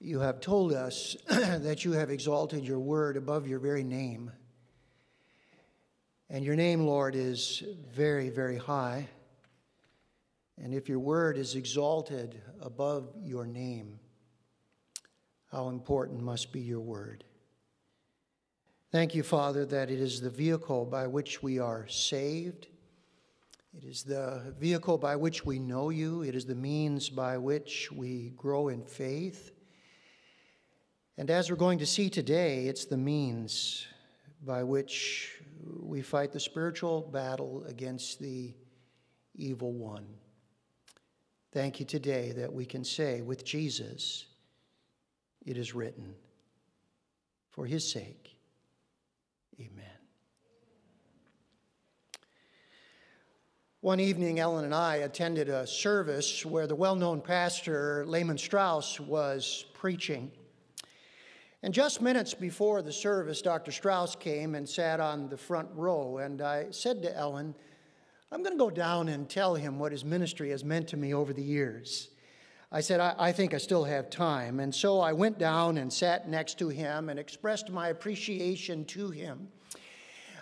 You have told us that you have exalted your word above your very name. And your name, Lord, is very, very high. And if your word is exalted above your name, how important must be your word. Thank you, Father, that it is the vehicle by which we are saved. It is the vehicle by which we know you. It is the means by which we grow in faith. And as we're going to see today, it's the means by which we fight the spiritual battle against the evil one. Thank you today that we can say with Jesus, it is written, for his sake, amen. One evening, Ellen and I attended a service where the well known pastor, Lehman Strauss, was preaching. And just minutes before the service, Dr. Strauss came and sat on the front row. And I said to Ellen, I'm going to go down and tell him what his ministry has meant to me over the years. I said, I, I, think I still have time. And so I went down and sat next to him and expressed my appreciation to him.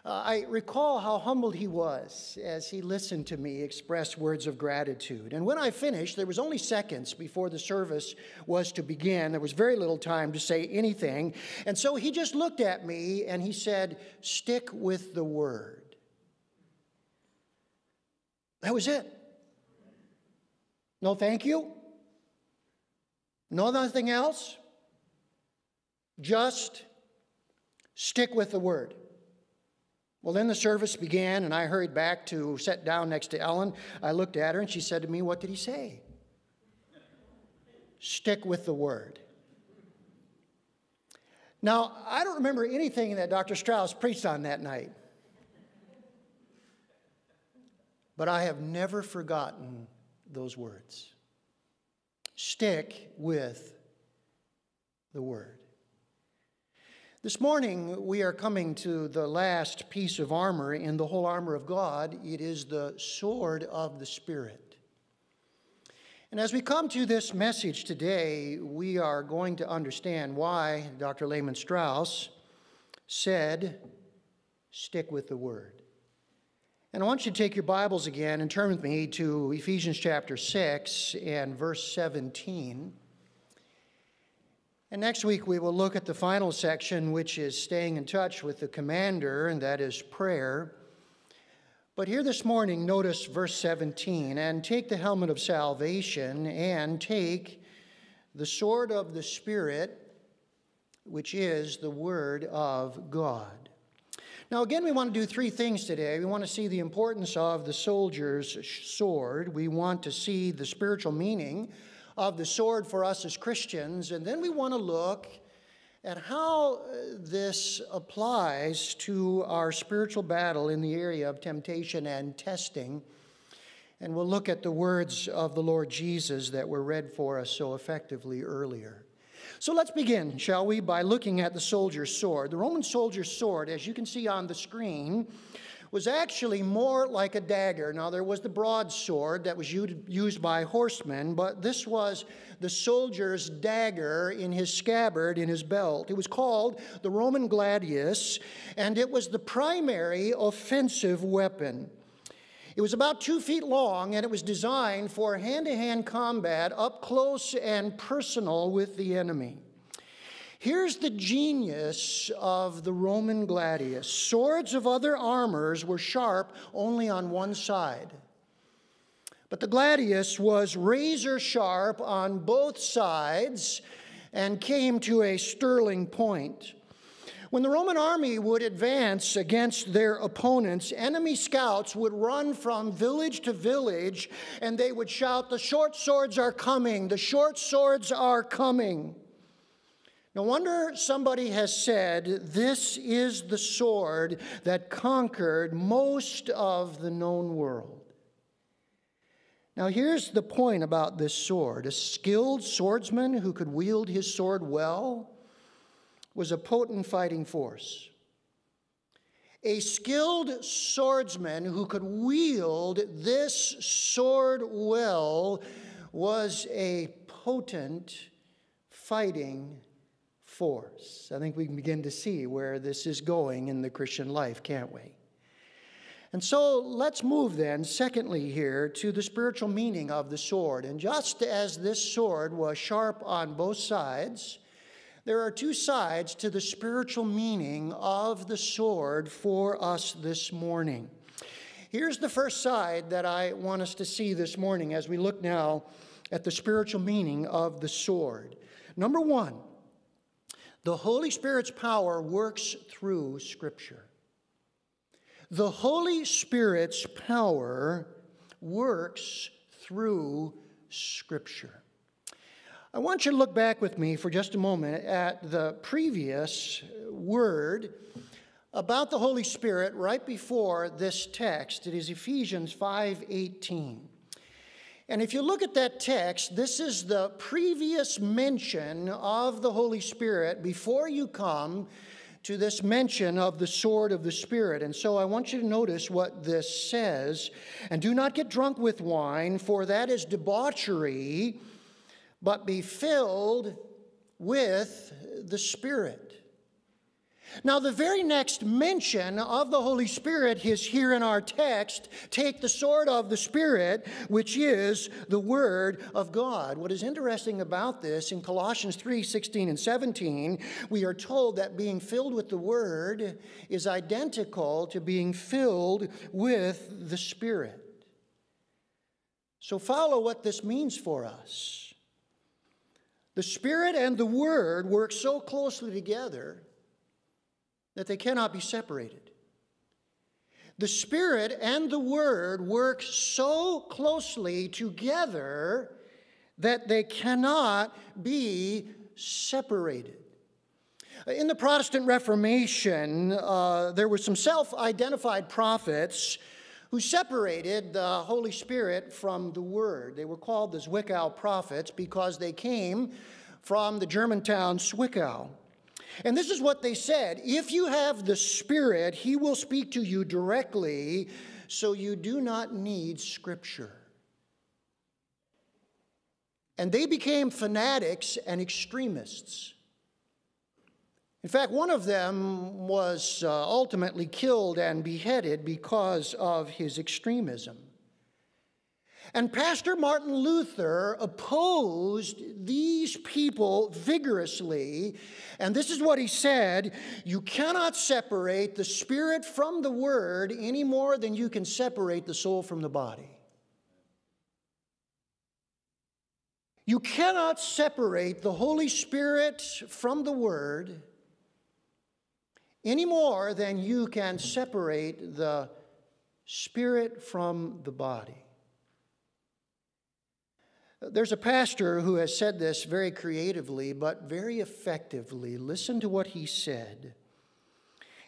Uh, I recall how humbled he was as he listened to me express words of gratitude. And when I finished, there was only seconds before the service was to begin. There was very little time to say anything. And so he just looked at me and he said, Stick with the word. That was it. No, thank you. No, nothing else. Just stick with the word. Well, then the service began, and I hurried back to sit down next to Ellen. I looked at her, and she said to me, What did he say? Stick with the word. Now, I don't remember anything that Dr. Strauss preached on that night, but I have never forgotten those words. Stick with the word. This morning, we are coming to the last piece of armor in the whole armor of God. It is the sword of the Spirit. And as we come to this message today, we are going to understand why Dr. Lehman Strauss said, Stick with the word. And I want you to take your Bibles again and turn with me to Ephesians chapter 6 and verse 17. And next week, we will look at the final section, which is staying in touch with the commander, and that is prayer. But here this morning, notice verse 17 and take the helmet of salvation and take the sword of the Spirit, which is the Word of God. Now, again, we want to do three things today. We want to see the importance of the soldier's sword, we want to see the spiritual meaning of the sword for us as Christians. And then we want to look at how uh, this applies to our spiritual battle in the area of temptation and testing. And we'll look at the words of the Lord Jesus that were read for us so effectively earlier. So let's begin, shall we, by looking at the soldier's sword. The Roman soldier's sword, as you can see on the screen, was actually more like a dagger. Now, there was the broadsword that was used by horsemen, but this was the soldier's dagger in his scabbard in his belt. It was called the Roman gladius, and it was the primary offensive weapon. It was about two feet long, and it was designed for hand to hand combat up close and personal with the enemy. Here's the genius of the Roman gladius swords of other armors were sharp only on one side. But the gladius was razor sharp on both sides and came to a sterling point. When the Roman army would advance against their opponents, enemy scouts would run from village to village and they would shout, The short swords are coming! The short swords are coming! No wonder somebody has said, This is the sword that conquered most of the known world. Now, here's the point about this sword a skilled swordsman who could wield his sword well was a potent fighting force. A skilled swordsman who could wield this sword well was a potent fighting force. I think we can begin to see where this is going in the Christian life, can't we? And so let's move then, secondly, here to the spiritual meaning of the sword. And just as this sword was sharp on both sides, there are two sides to the spiritual meaning of the sword for us this morning. Here's the first side that I want us to see this morning as we look now at the spiritual meaning of the sword. Number one, the Holy Spirit's power works through Scripture. The Holy Spirit's power works through Scripture. I want you to look back with me for just a moment at the previous word about the Holy Spirit right before this text. It is Ephesians 5:18. And if you look at that text, this is the previous mention of the Holy Spirit before you come to this mention of the sword of the Spirit. And so I want you to notice what this says. And do not get drunk with wine, for that is debauchery, but be filled with the Spirit. Now, the very next mention of the Holy Spirit is here in our text take the sword of the Spirit, which is the Word of God. What is interesting about this in Colossians 3 16 and 17, we are told that being filled with the Word is identical to being filled with the Spirit. So, follow what this means for us. The Spirit and the Word work so closely together that they cannot be separated. The Spirit and the Word work so closely together that they cannot be separated. In the Protestant Reformation, uh, there were some self identified prophets who separated the Holy Spirit from the Word. They were called the Zwickau prophets because they came from the German town Zwickau. And this is what they said If you have the Spirit, He will speak to you directly, so you do not need Scripture. And they became fanatics and extremists. In fact, one of them was uh, ultimately killed and beheaded because of his extremism. And Pastor Martin Luther opposed these people vigorously. And this is what he said You cannot separate the spirit from the word any more than you can separate the soul from the body. You cannot separate the Holy Spirit from the Word any more than you can separate the Spirit from the body. There's a pastor who has said this very creatively, but very effectively. Listen to what he said.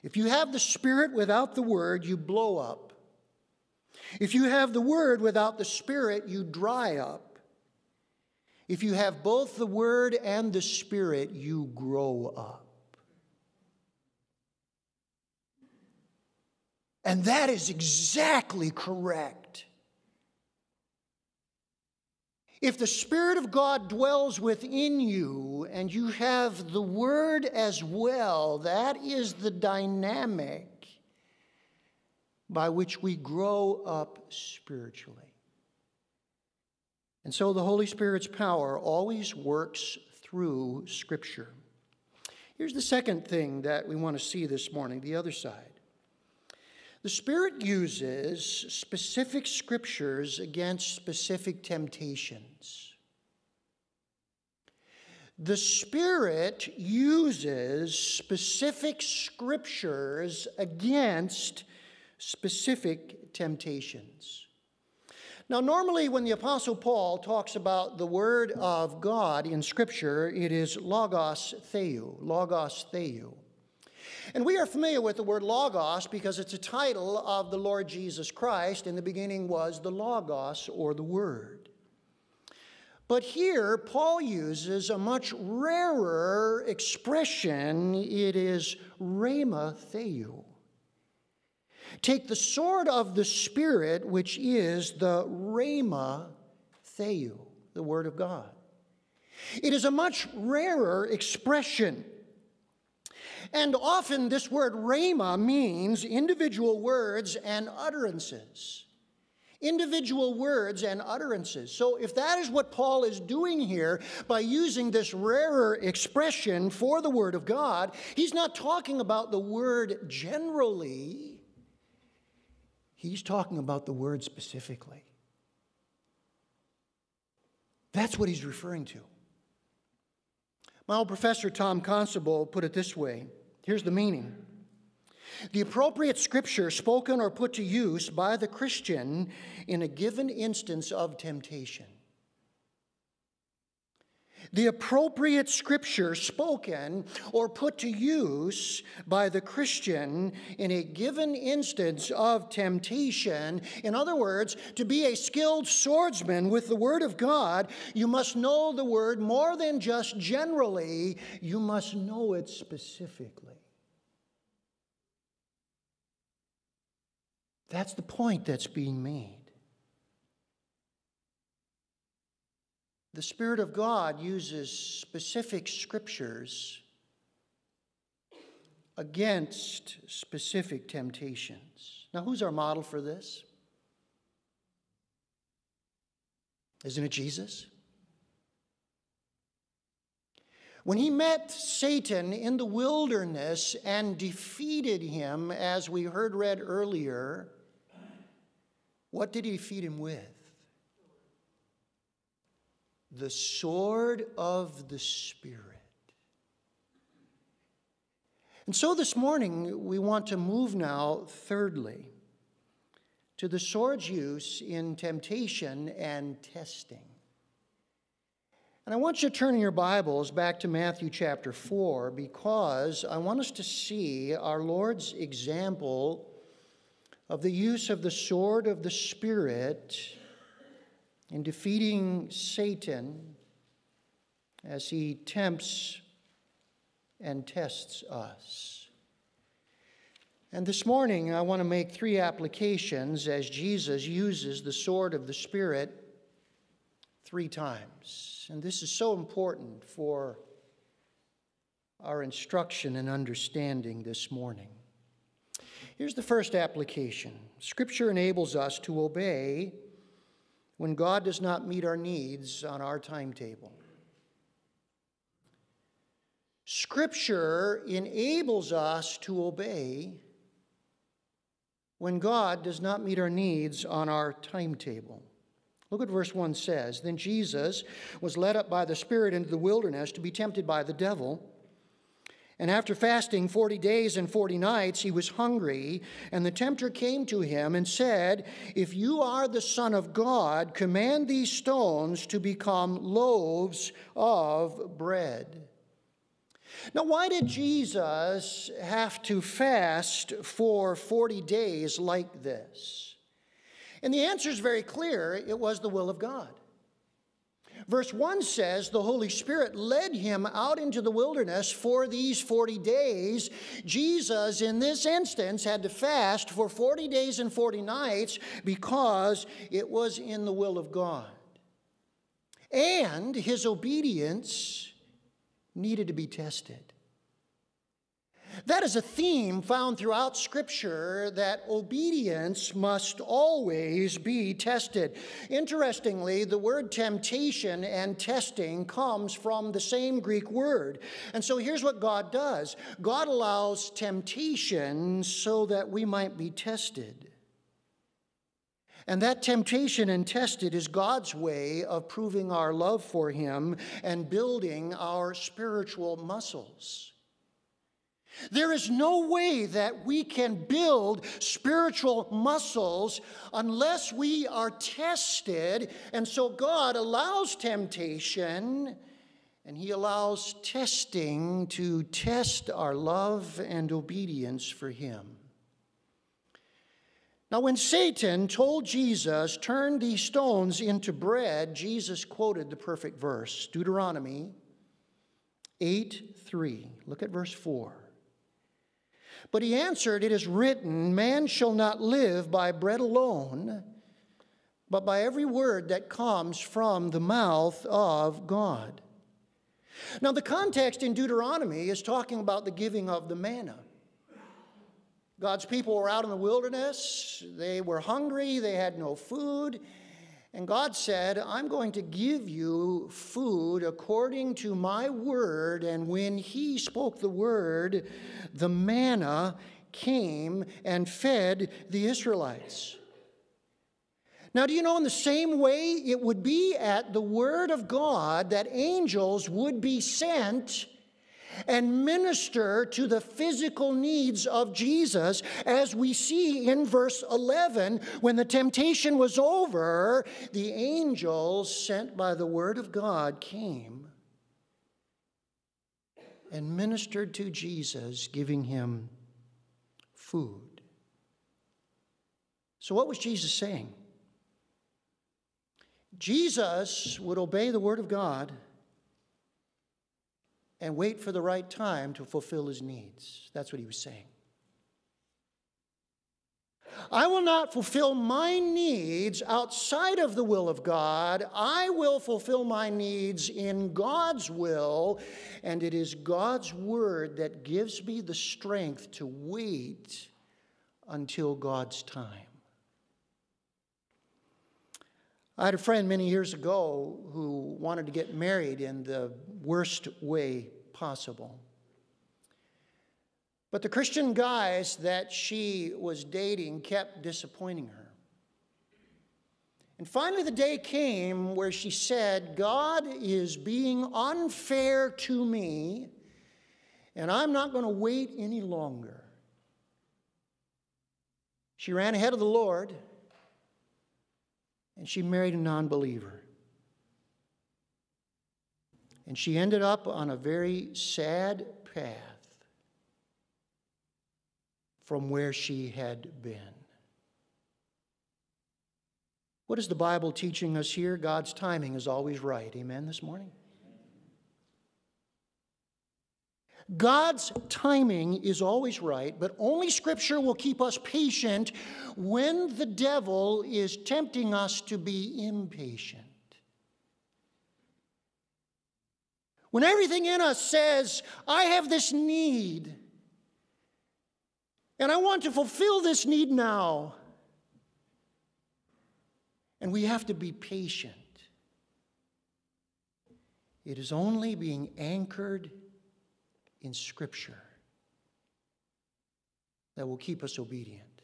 If you have the Spirit without the Word, you blow up. If you have the Word without the Spirit, you dry up. If you have both the Word and the Spirit, you grow up. And that is exactly correct. If the Spirit of God dwells within you and you have the Word as well, that is the dynamic by which we grow up spiritually. And so the Holy Spirit's power always works through Scripture. Here's the second thing that we want to see this morning the other side. The Spirit uses specific scriptures against specific temptations. The Spirit uses specific scriptures against specific temptations. Now, normally, when the Apostle Paul talks about the Word of God in Scripture, it is logos theou, logos theou. And we are familiar with the word logos because it's a title of the Lord Jesus Christ. In the beginning was the logos or the word. But here, Paul uses a much rarer expression. It is rhema theou. Take the sword of the Spirit, which is the rhema theou, the Word of God. It is a much rarer expression. And often this word rhema means individual words and utterances. Individual words and utterances. So, if that is what Paul is doing here by using this rarer expression for the Word of God, he's not talking about the Word generally, he's talking about the Word specifically. That's what he's referring to. My old professor, Tom Constable, put it this way here's the meaning. The appropriate scripture spoken or put to use by the Christian in a given instance of temptation. The appropriate scripture spoken or put to use by the Christian in a given instance of temptation. In other words, to be a skilled swordsman with the Word of God, you must know the Word more than just generally, you must know it specifically. That's the point that's being made. The Spirit of God uses specific scriptures against specific temptations. Now, who's our model for this? Isn't it Jesus? When he met Satan in the wilderness and defeated him, as we heard read earlier, what did he feed him with? The sword of the Spirit. And so this morning, we want to move now, thirdly, to the sword's use in temptation and testing. And I want you to turn in your Bibles back to Matthew chapter 4 because I want us to see our Lord's example of the use of the sword of the Spirit in defeating Satan as he tempts and tests us. And this morning, I want to make three applications as Jesus uses the sword of the Spirit three times. And this is so important for our instruction and understanding this morning. Here's the first application Scripture enables us to obey when God does not meet our needs on our timetable. Scripture enables us to obey when God does not meet our needs on our timetable. Look at verse 1 says. Then Jesus was led up by the Spirit into the wilderness to be tempted by the devil. And after fasting 40 days and 40 nights, he was hungry. And the tempter came to him and said, If you are the Son of God, command these stones to become loaves of bread. Now, why did Jesus have to fast for 40 days like this? And the answer is very clear it was the will of God. Verse 1 says the Holy Spirit led him out into the wilderness for these 40 days. Jesus, in this instance, had to fast for 40 days and 40 nights because it was in the will of God. And his obedience needed to be tested. That is a theme found throughout Scripture that obedience must always be tested. Interestingly, the word temptation and testing comes from the same Greek word. And so here's what God does God allows temptation so that we might be tested. And that temptation and tested is God's way of proving our love for Him and building our spiritual muscles. There is no way that we can build spiritual muscles unless we are tested. And so God allows temptation and He allows testing to test our love and obedience for Him. Now, when Satan told Jesus, Turn these stones into bread, Jesus quoted the perfect verse Deuteronomy 8 3. Look at verse 4. But he answered, It is written, Man shall not live by bread alone, but by every word that comes from the mouth of God. Now, the context in Deuteronomy is talking about the giving of the manna. God's people were out in the wilderness, they were hungry, they had no food. And God said, I'm going to give you food according to my word. And when He spoke the word, the manna came and fed the Israelites. Now, do you know in the same way it would be at the word of God that angels would be sent and minister to the physical needs of Jesus, as we see in verse 11. When the temptation was over, the angels sent by the word of God came and ministered to Jesus, giving him food. So, what was Jesus saying? Jesus would obey the word of God and wait for the right time to fulfill his needs. That's what he was saying. I will not fulfill my needs outside of the will of God. I will fulfill my needs in God's will, and it is God's word that gives me the strength to wait until God's time. I had a friend many years ago who wanted to get married in the worst way possible. But the Christian guys that she was dating kept disappointing her. And finally, the day came where she said, God is being unfair to me, and I'm not going to wait any longer. She ran ahead of the Lord and she married a non believer. And she ended up on a very sad path from where she had been. What is the Bible teaching us here? God's timing is always right. Amen, this morning? God's timing is always right, but only Scripture will keep us patient when the devil is tempting us to be impatient. When everything in us says, I have this need, and I want to fulfill this need now, and we have to be patient. It is only being anchored in Scripture that will keep us obedient.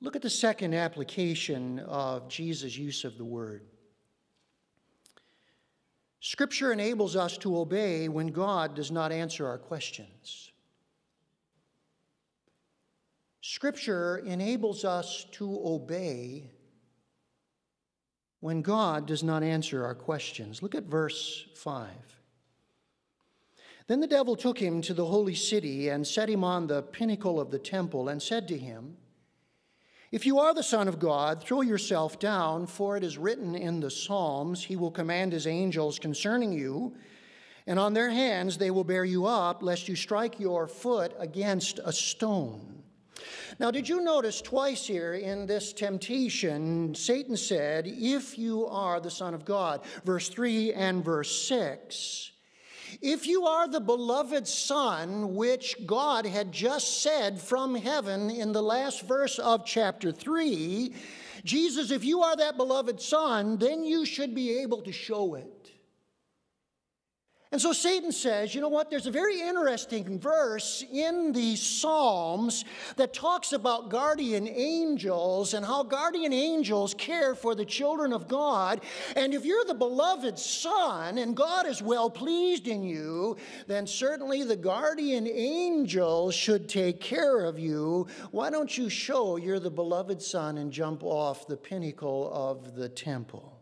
Look at the second application of Jesus' use of the word. Scripture enables us to obey when God does not answer our questions. Scripture enables us to obey when God does not answer our questions. Look at verse 5. Then the devil took him to the holy city and set him on the pinnacle of the temple and said to him, If you are the Son of God, throw yourself down, for it is written in the Psalms, He will command His angels concerning you, and on their hands they will bear you up, lest you strike your foot against a stone. Now, did you notice twice here in this temptation, Satan said, If you are the Son of God, verse 3 and verse 6. If you are the beloved Son, which God had just said from heaven in the last verse of chapter 3, Jesus, if you are that beloved Son, then you should be able to show it. And so Satan says, you know what? There's a very interesting verse in the Psalms that talks about guardian angels and how guardian angels care for the children of God. And if you're the beloved son and God is well pleased in you, then certainly the guardian angels should take care of you. Why don't you show you're the beloved son and jump off the pinnacle of the temple?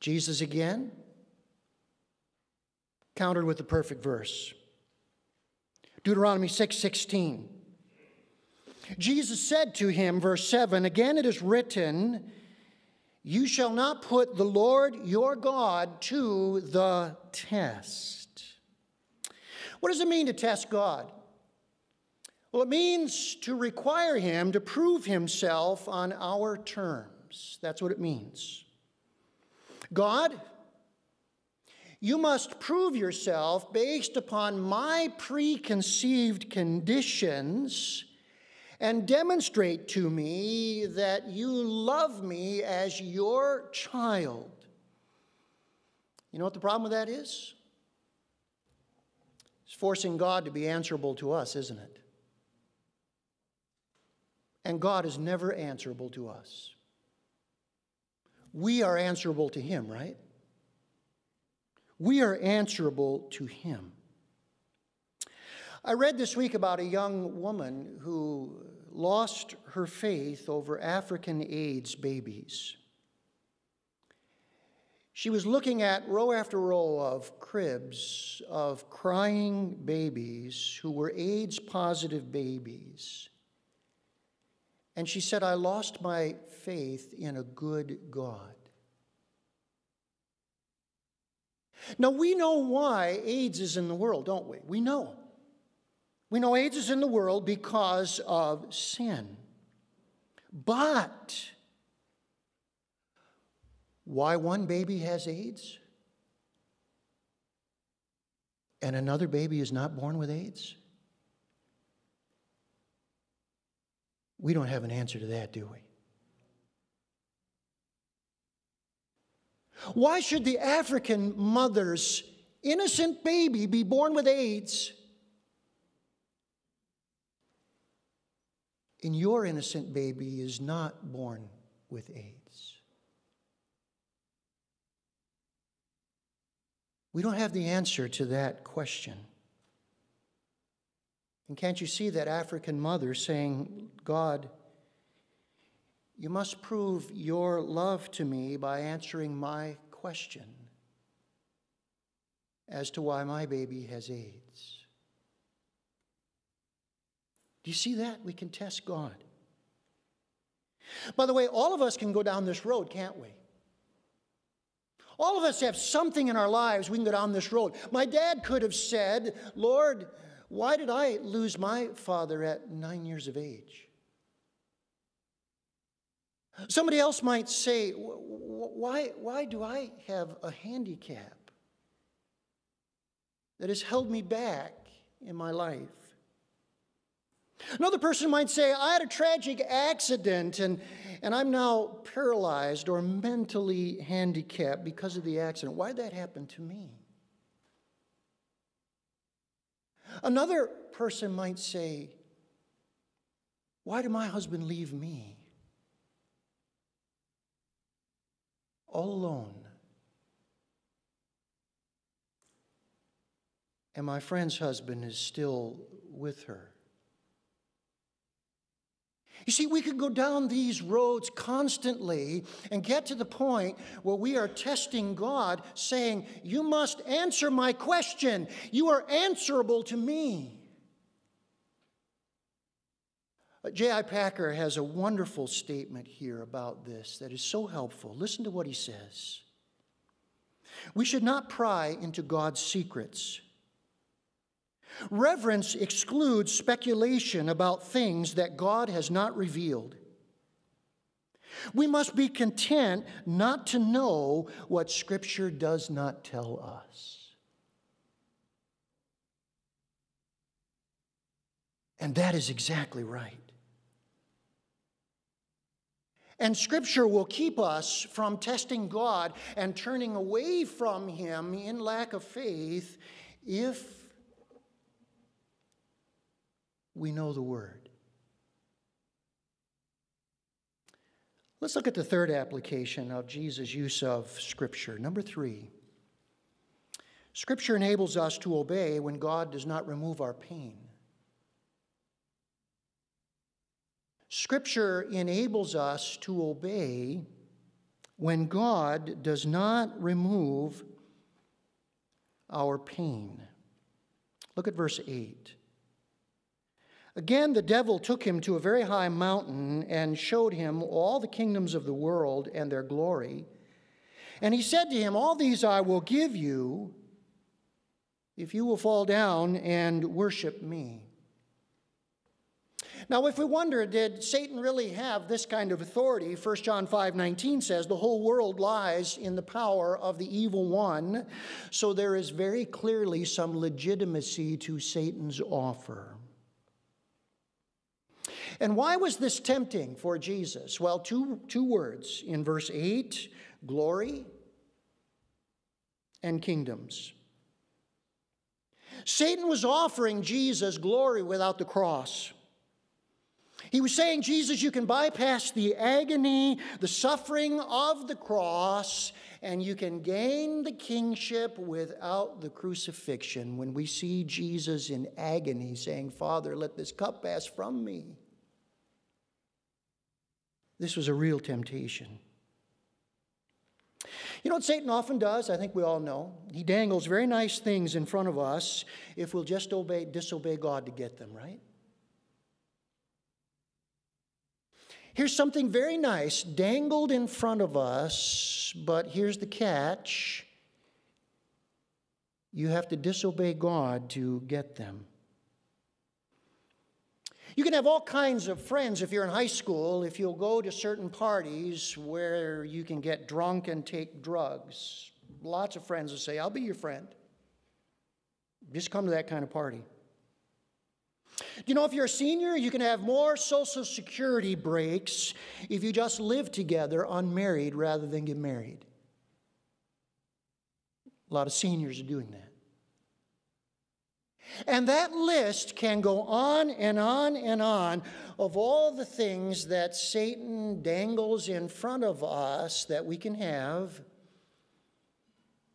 Jesus again countered with the perfect verse. Deuteronomy 6 16. Jesus said to him, verse 7 Again it is written, You shall not put the Lord your God to the test. What does it mean to test God? Well, it means to require him to prove himself on our terms. That's what it means. God, you must prove yourself based upon my preconceived conditions and demonstrate to me that you love me as your child. You know what the problem with that is? It's forcing God to be answerable to us, isn't it? And God is never answerable to us. We are answerable to Him, right? We are answerable to Him. I read this week about a young woman who lost her faith over African AIDS babies. She was looking at row after row of cribs of crying babies who were AIDS positive babies. And she said, I lost my faith in a good God. Now, we know why AIDS is in the world, don't we? We know. We know AIDS is in the world because of sin. But why one baby has AIDS and another baby is not born with AIDS? We don't have an answer to that, do we? Why should the African mother's innocent baby be born with AIDS? And your innocent baby is not born with AIDS. We don't have the answer to that question. And can't you see that African mother saying, God, you must prove your love to me by answering my question as to why my baby has AIDS. Do you see that? We can test God. By the way, all of us can go down this road, can't we? All of us have something in our lives we can go down this road. My dad could have said, Lord, why did I lose my father at nine years of age? Somebody else might say, why, why do I have a handicap that has held me back in my life? Another person might say, I had a tragic accident and, and I'm now paralyzed or mentally handicapped because of the accident. Why did that happen to me? Another person might say, Why did my husband leave me? All alone. And my friend's husband is still with her. You see, we could go down these roads constantly and get to the point where we are testing God, saying, You must answer my question. You are answerable to me. Uh, J.I. Packer has a wonderful statement here about this that is so helpful. Listen to what he says. We should not pry into God's secrets. Reverence excludes speculation about things that God has not revealed. We must be content not to know what Scripture does not tell us. And that is exactly right. And Scripture will keep us from testing God and turning away from Him in lack of faith if we know the Word. Let's look at the third application of Jesus' use of Scripture. Number three Scripture enables us to obey when God does not remove our pain. Scripture enables us to obey when God does not remove our pain. Look at verse 8. Again, the devil took him to a very high mountain and showed him all the kingdoms of the world and their glory. And he said to him, All these I will give you if you will fall down and worship me. Now, if we wonder, did Satan really have this kind of authority? 1 John 5 19 says, The whole world lies in the power of the evil one. So there is very clearly some legitimacy to Satan's offer. And why was this tempting for Jesus? Well, two, two words in verse 8 glory and kingdoms. Satan was offering Jesus glory without the cross. He was saying, Jesus, you can bypass the agony, the suffering of the cross, and you can gain the kingship without the crucifixion. When we see Jesus in agony saying, Father, let this cup pass from me, this was a real temptation. You know what Satan often does? I think we all know. He dangles very nice things in front of us if we'll just obey, disobey God to get them, right? Here's something very nice dangled in front of us, but here's the catch you have to disobey God to get them. You can have all kinds of friends if you're in high school, if you'll go to certain parties where you can get drunk and take drugs. Lots of friends will say, I'll be your friend. Just come to that kind of party. You know if you're a senior, you can have more Social Security breaks if you just live together unmarried rather than get married? A lot of seniors are doing that. And that list can go on and on and on of all the things that Satan dangles in front of us that we can have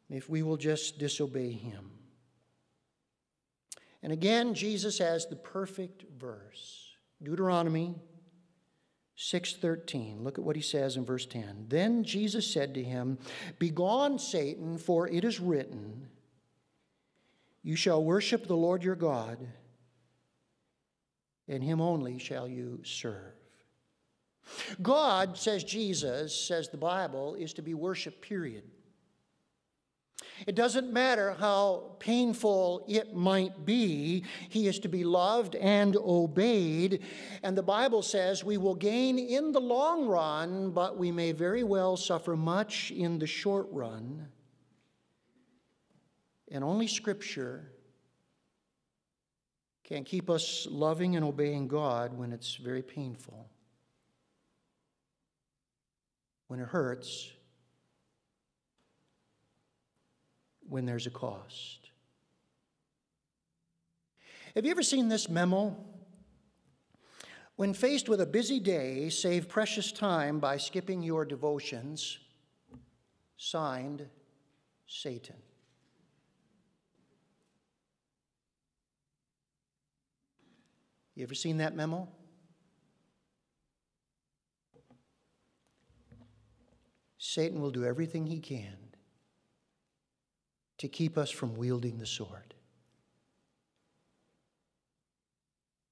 if we will just disobey him. And again, Jesus has the perfect verse. Deuteronomy 6:13. Look at what he says in verse 10. Then Jesus said to him, "Begone, Satan, for it is written, you shall worship the Lord your God, and him only shall you serve." God, says Jesus, says the Bible, is to be worshiped, period. It doesn't matter how painful it might be, he is to be loved and obeyed. And the Bible says we will gain in the long run, but we may very well suffer much in the short run. And only Scripture can keep us loving and obeying God when it's very painful, when it hurts when there's a cost. Have you ever seen this memo? When faced with a busy day, save precious time by skipping your devotions. Signed, Satan. You ever seen that memo? Satan will do everything he can to keep us from wielding the sword.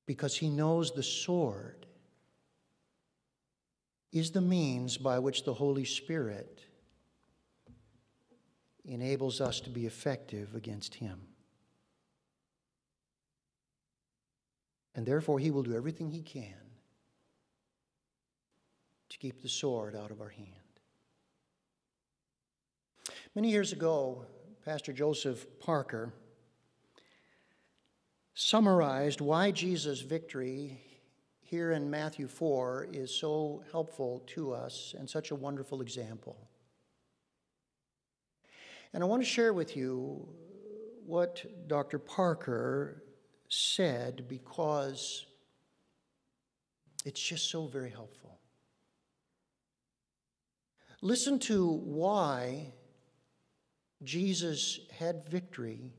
Because he knows the sword is the means by which the Holy Spirit enables us to be effective against him. And therefore, he will do everything he can to keep the sword out of our hand. Many years ago, Pastor Joseph Parker, summarized why Jesus' victory here in Matthew 4 is so helpful to us and such a wonderful example. And I want to share with you what Dr. Parker said because it's just so very helpful. Listen to why Jesus had victory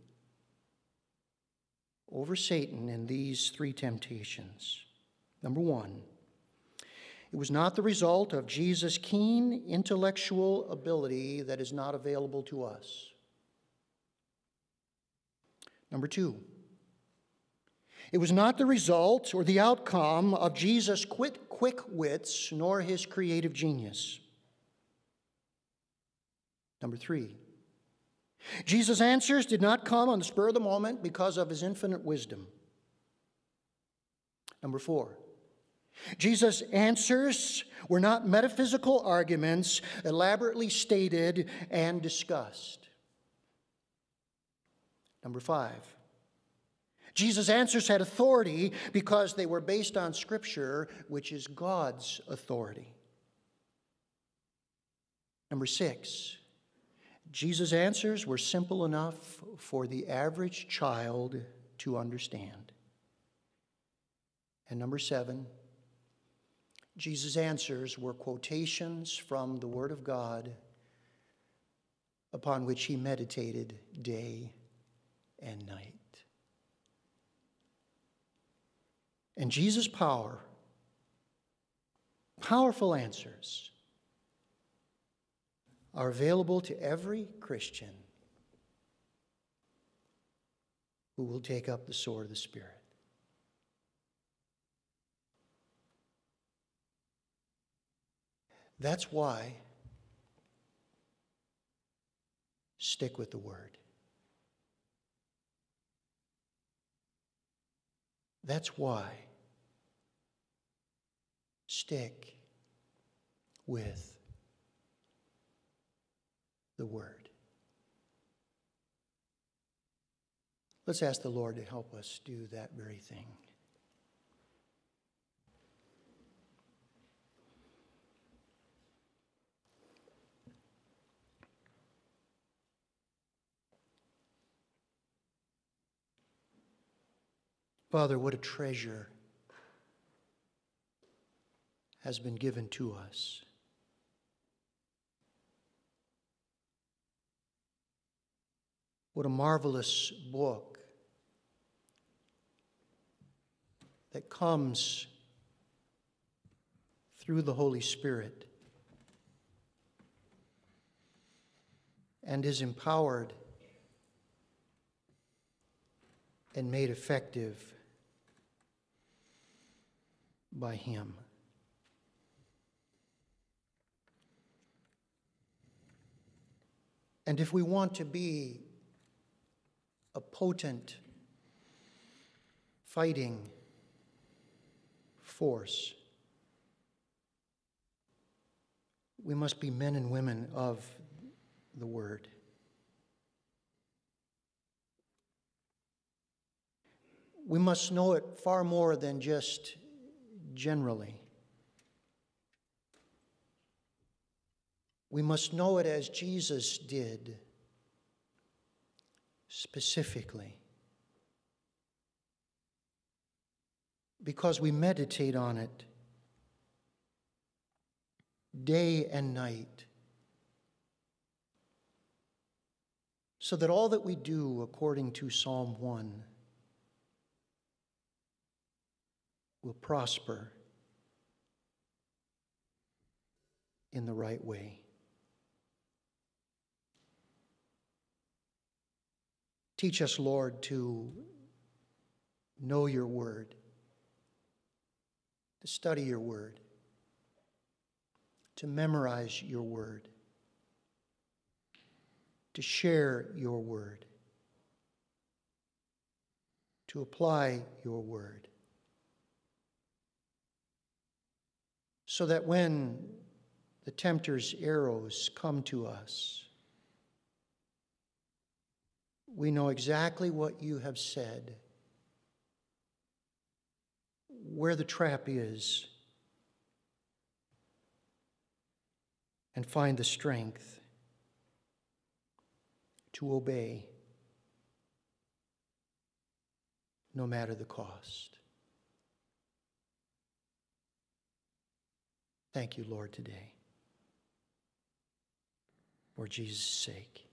over Satan in these three temptations. Number one, it was not the result of Jesus' keen intellectual ability that is not available to us. Number two, it was not the result or the outcome of Jesus' quick, quick wits nor his creative genius. Number three, Jesus' answers did not come on the spur of the moment because of his infinite wisdom. Number four, Jesus' answers were not metaphysical arguments elaborately stated and discussed. Number five, Jesus' answers had authority because they were based on Scripture, which is God's authority. Number six, Jesus' answers were simple enough for the average child to understand. And number seven, Jesus' answers were quotations from the Word of God upon which he meditated day and night. And Jesus' power, powerful answers, are available to every Christian who will take up the sword of the Spirit. That's why stick with the word. That's why stick with the word. Let's ask the Lord to help us do that very thing. Father, what a treasure has been given to us. What a marvelous book that comes through the Holy Spirit and is empowered and made effective by Him. And if we want to be a potent fighting force, we must be men and women of the Word. We must know it far more than just generally. We must know it as Jesus did, specifically. Because we meditate on it day and night. So that all that we do, according to Psalm 1, will prosper in the right way. Teach us, Lord, to know your word, to study your word, to memorize your word, to share your word, to apply your word. so that when the tempter's arrows come to us, we know exactly what you have said, where the trap is, and find the strength to obey no matter the cost. Thank you, Lord, today. For Jesus' sake.